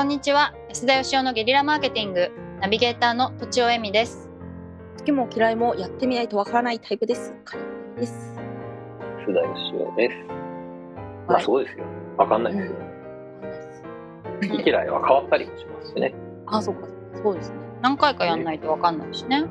こんにちは安田義雄のゲリラマーケティングナビゲーターの土地尾恵美です好きも嫌いもやってみないとわからないタイプです。です。須田義雄です。まあはいそうですよ。わかんないですよ。好き嫌いは変わったりもしますしね。あ、そうか。そうですね。何回かやんないとわかんないしね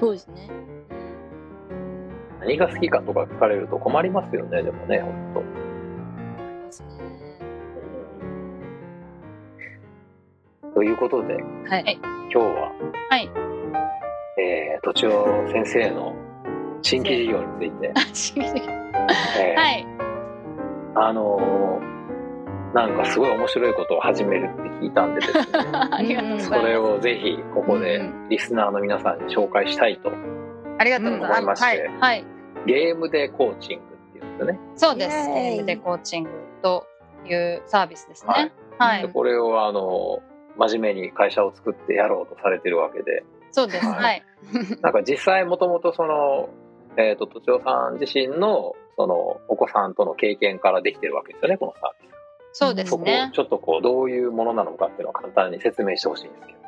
そうですね。何が好きかとか聞かれると困りますよね、でもね、ほんと。いうことで、はい。今日は、はい。えー、とちお先生の新規事業について、えーはい。あのーなんかすごい面白いことを始めるって聞いたんでですね、ありがとうございます。それをぜひここでうんリスナーの皆さんに紹介したいと、ありがとうござい思いまして。はい、はい、ゲームでコーチングっていうんですよね。そうです。ゲームでコーチングというサービスですはい。ねはい、でこれをあの真面目に会社を作ってやろうとされてるわけでそうですはいはい なんか実際もともとその、えー、ととちおさん自身のそのお子さんとの経験からできてるわけですよねこのサービス。そうでそこをすねちょっとこうどういうものなのかっていうのを簡単に説明してほしいんですけど。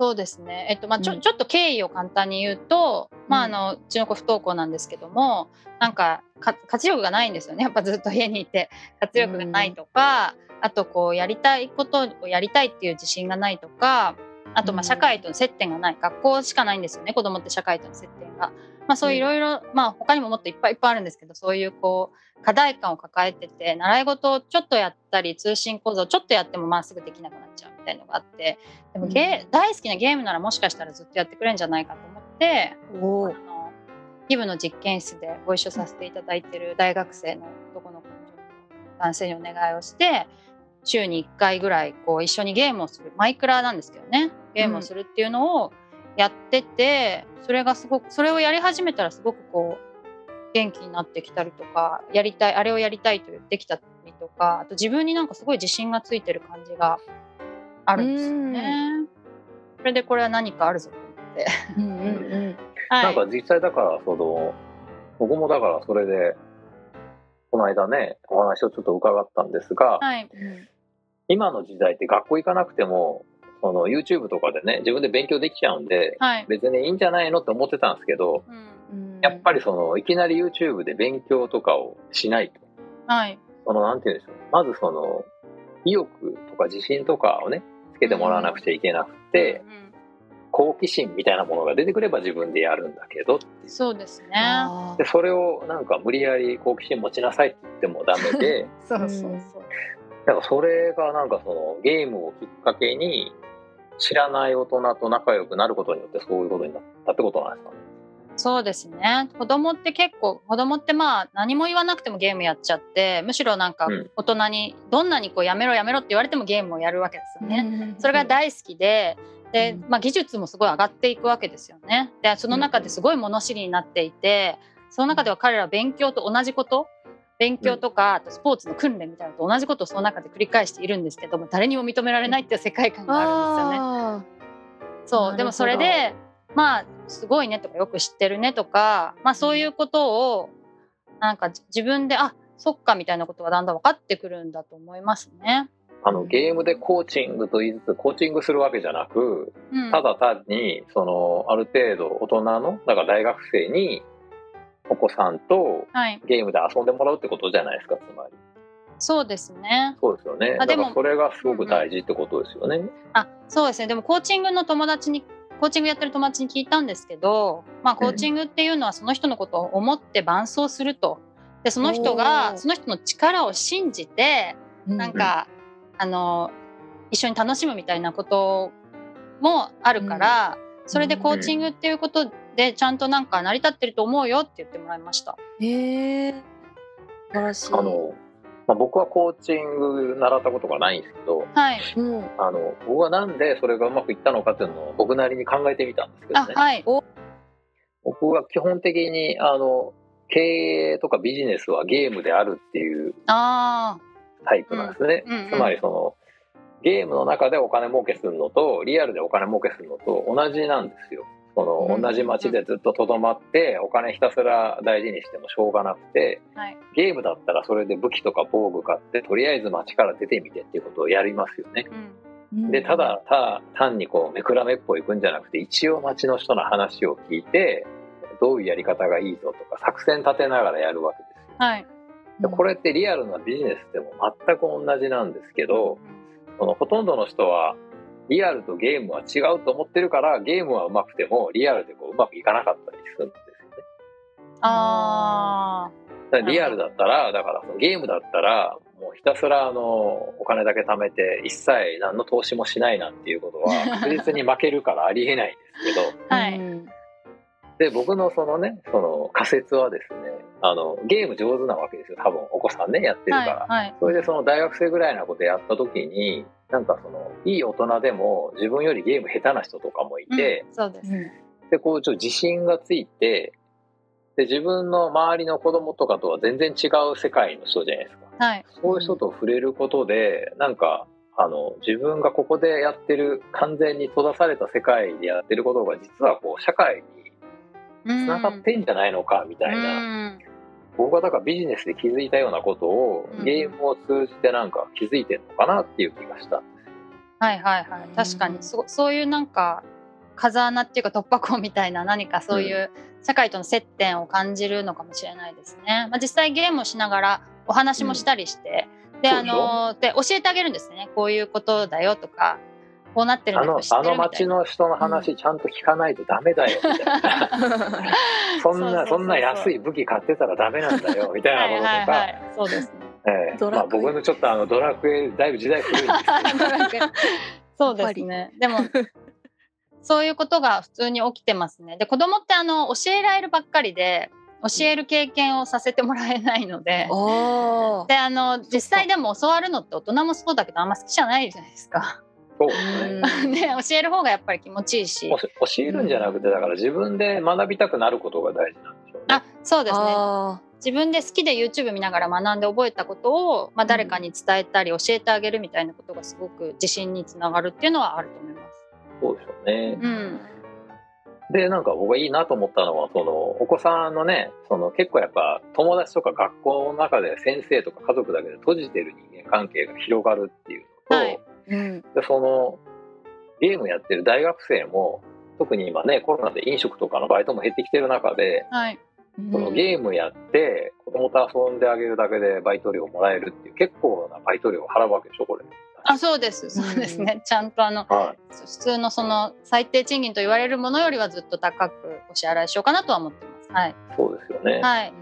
そうですね。えっとまあちょ,、うんちょっと経緯を簡単に言うと、まああのうちの子不登校なんですけども、なんかか活力がないんですよね。やっぱずっと家にいて活力がないとか、あとこうやりたいことをやりたいっていう自信がないとか、あとまうんあ社会との接点がない、学校しかないんですよね。子供って社会との接点が。まあそういろいろまあ他にももっといっぱいいっぱいあるんですけど、そういうこう課題感を抱えてて習い事をちょっとやったり通信講座をちょっとやってもまあすぐできなくなっちゃうみたいのがあってでもゲー、大好きなゲームならもしかしたらずっとやってくれるんじゃないかと思っておあのギブの実験室でご一緒させていただいてる大学生の男の子の男性にお願いをして週に1回ぐらいこう一緒にゲームをするマイクラなんですけどねゲームをするっていうのをやってて、それがすごくそれをやり始めたらすごくこう元気になってきたりとかやりたいあれをやりたいと言ってきたりとかあと自分になんかすごい自信がついてる感じがあるんですよね。それでこれは何かあるぞと思って。うんうんうん。はい、なんか実際だからその僕もだからそれでこの間ねお話をちょっと伺ったんですが、はい、今の時代って学校行かなくてもその YouTube とかでね自分で勉強できちゃうんではい、別にいいんじゃないのって思ってたんですけどうん。うんやっぱりそのいきなり YouTube で勉強とかをしないと。はい、そのなんて言うんでしょう。まずその意欲とか自信とかをねつけてもらわなくちゃいけなくて、うん好奇心みたいなものが出てくれば自分でやるんだけどそうですね。あでそれをなんか無理やり好奇心持ちなさいって言ってもダメで そうそうそう。だからそれがなんかそのゲームをきっかけに知らない大人と仲良くなることによってそういうことになったってことなんですかね。そうですね。子供って結構子供ってまあ何も言わなくてもゲームやっちゃって、むしろなんかうん大人にどんなにこうやめろやめろって言われてもゲームをやるわけですよね。ねそれが大好きで。でうんまあ、技術もすごい上がっていくわけですよね。でその中ですごい物知りになっていてその中では彼らは勉強と同じこと勉強とかあとスポーツの訓練みたいなのと同じことをその中で繰り返しているんですけども誰にも認められないっていう世界観があるんですよね。あそうでもそれでまあすごいねとかよく知ってるねとか、まあ、そういうことをなんかじ自分であそっかみたいなことがだんだん分かってくるんだと思いますね。あのゲームでコーチングと言いつつコーチングするわけじゃなくうん、ただ単にそのある程度大人のだから大学生にお子さんとはい、ゲームで遊んでもらうってことじゃないですかつまり。そうですね。そうですよね。あでもだからそれがすごく大事ってことですよね。あそうですね。でもコーチングの友達にコーチングやってる友達に聞いたんですけど、まあ、コーチングっていうのはその人のことを思って伴走すると。でその人がその人の力を信じてーなんか、あの一緒に楽しむみたいなこともあるから、それでコーチングっていうことでちゃんとなんか成り立ってると思うよって言ってもらいました。へえ。素晴らしい。あのまあ、僕はコーチング習ったことがないんですけどはい、うん。あの僕はなんでそれがうまくいったのかっていうのを僕なりに考えてみたんですけどね。あはい、僕は基本的にあの経営とかビジネスはゲームであるっていうあタイプなんですね。つまりそのゲームの中でお金儲けするのとリアルでお金儲けするのと同じなんですよ。そのうん同じ街でずっととどまってお金ひたすら大事にしてもしょうがなくてあはいゲームだったらそれで武器とか防具買ってとりあえず街から出てみてっていうことをやりますよね。うんでただた単にこうめくらめっぽいくんじゃなくて一応街の人の話を聞いてどういうやり方がいいぞとか作戦立てながらやるわけですよ。はい。でこれってリアルなビジネスでも全く同じなんですけどそのほとんどの人はリアルとゲームは違うと思ってるからゲームはうまくてもリアルでこううまくいかなかったりするんですよね。あだからリアルだったらだからそのゲームだったらもうひたすらあのお金だけ貯めて一切何の投資もしないなんていうことは確実に負けるからありえないんですけどあ。はい。うんで僕のそのねその仮説はですねあのゲーム上手なわけですよ多分お子さんねやってるから。はい。はい。それでその大学生ぐらいなことやった時になんかそのいい大人でも自分よりゲーム下手な人とかもいて、うんそうです。でこうちょっと自信がついてで自分の周りの子供とかとは全然違う世界の人じゃないですか。はい。そういう人と触れることでなんかあの自分がここでやってる完全に閉ざされた世界でやってることが実はこう社会につながってんじゃないのかみたいな、うん。僕はだからビジネスで気づいたようなことをうん。ゲームを通じてなんか気づいてるのかなっていう気がした。はいはいはい。確かに。そそういうなんか風穴っていうか突破口みたいな何かそういう社会との接点を感じるのかもしれないですね。まあ、実際ゲームをしながらお話もしたりして、であそうでしょ？ので教えてあげるんですね。こういうことだよとかこうなってるんあの。町の人の話ちゃんと聞かないとダメだよみたいな。そんなそんな安い武器買ってたらダメなんだよみたいなこととか、はいはいはい、そうですね。ええ。ドラクエ。まあ、僕のちょっとあのドラクエだいぶ時代古いんですけど。そうですね。でもそういうことが普通に起きてますね。で子供ってあの教えられるばっかりで教える経験をさせてもらえないので。あであの実際でも教わるのって大人もそうだけどあんま好きじゃないじゃないですか。そうですね ね教える方がやっぱり気持ちいいし教。教えるんじゃなくてだから自分で学びたくなることが大事なんでしょうね。あそうですね。あ自分で好きで YouTube 見ながら学んで覚えたことを、まあ、誰かに伝えたり教えてあげるみたいなことがすごく自信につながるっていうのはあると思います。そうでしょうね。うん、でなんか僕がいいなと思ったのはそのお子さんのねその結構やっぱ友達とか学校の中で先生とか家族だけで閉じてる人間関係が広がるっていううん。でそのゲームやってる大学生も特に今ねコロナで飲食とかのバイトも減ってきてる中ではい、そのゲームやって子供と遊んであげるだけでバイト料もらえるっていう結構なバイト料を払うわけでしょこれ。あそうです。そうですね、ちゃんとあのはい。普通のその最低賃金と言われるものよりはずっと高くお支払いしようかなとは思ってます。はい、そうですよね。はい。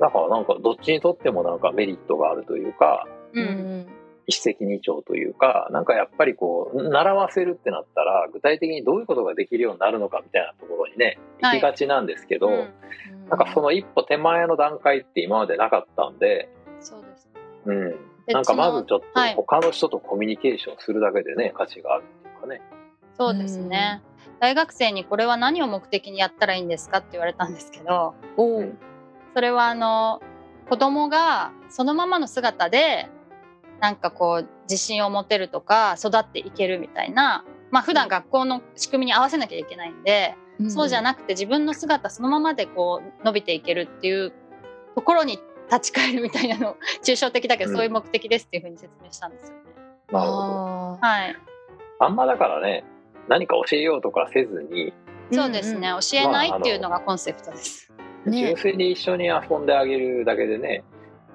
だからなんかどっちにとってもなんかメリットがあるというかううんん一石二鳥というかなんかやっぱりこう習わせるってなったら具体的にどういうことができるようになるのかみたいなところにねはい。行きがちなんですけど、うん。なんかその一歩手前の段階って今までなかったんで、そうですうん、でなんかまずちょっとはい。他の人とコミュニケーションするだけでね価値があるっていうかね。そうですね、大学生にこれは何を目的にやったらいいんですかって言われたんですけどおうん。それはあの子供がそのままの姿でなんかこう自信を持てるとか育っていけるみたいなまあ普段学校の仕組みに合わせなきゃいけないんで、そうじゃなくて自分の姿そのままでこう伸びていけるっていうところに立ち返るみたいなの 抽象的だけど、うんそういう目的ですっていうふうに説明したんですよね。なるほど。あはい、あんまだからね何か教えようとかせずにそうですね、教えないっていうのがコンセプトです。ーね純粋に一緒に遊んであげるだけでね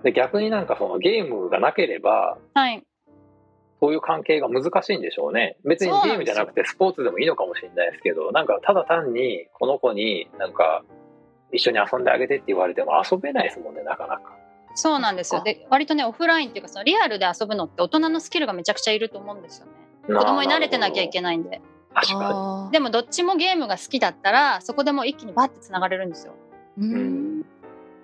で逆になんかそのゲームがなければはい、そういう関係が難しいんでしょうね別にゲームじゃなくてスポーツでもいいのかもしれないですけどなんかただ単にこの子になんか一緒に遊んであげてって言われても遊べないですもんねなかなか。そうなんですよ。で、割とね、オフラインっていうか、そのリアルで遊ぶのって大人のスキルがめちゃくちゃいると思うんですよね。子供に慣れてなきゃいけないんで。確かあーでも、どっちもゲームが好きだったら、そこでもう一気にバッてつながれるんですよ。うん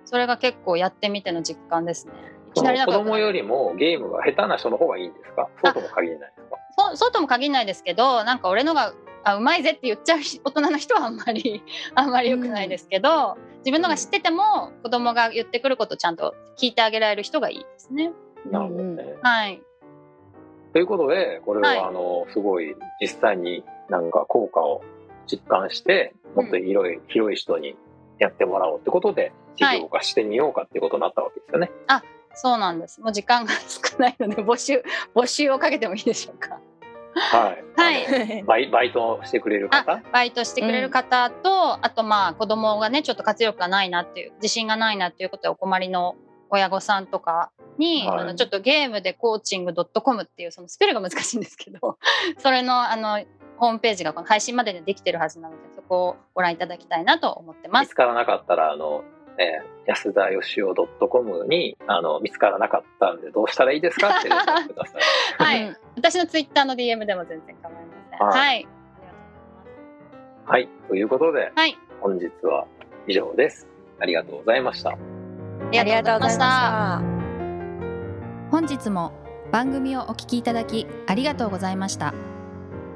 それが結構やってみての実感ですね。いに。きなり子供よりもゲームが下手な人の方がいいんですか？そうとも限らないですか？そうとも限らないですけど、なんか俺のが、あうまいぜって言っちゃう大人の人はあんまり あんまり良くないですけど、自分のが知ってても子供が言ってくることちゃんと聞いてあげられる人がいいですね。なるほどね。はい。ということでこれはいはあのすごい実際になんか効果を実感してもっと広い、広い人にやってもらおうってことで事業化してみようかってことになったわけですよね。そうなんです。もう時間が少ないので募集募集をかけてもいいでしょうか。はい。はいバイバイトしてくれる方？バイトしてくれる方と、あとまあ子供がねちょっと活力がないなっていう自信がないなっていうことでお困りの親御さんとかに、はいあのちょっとゲームでコーチング .com っていうそのスペルが難しいんですけどそれのあのホームページがこの配信までにできてるはずなのでそこをご覧いただきたいなと思ってます。見つからなかったら、あの、えー安田よしお .com にあの見つからなかったんでどうしたらいいですかって連絡ください。はい、うん私のツイッターの DM でも全然構いません。はいはい、はい。ということで、はい本日は以上です。ありがとうございました。あありがとうございました。本日も番組をお聞きいただきありがとうございました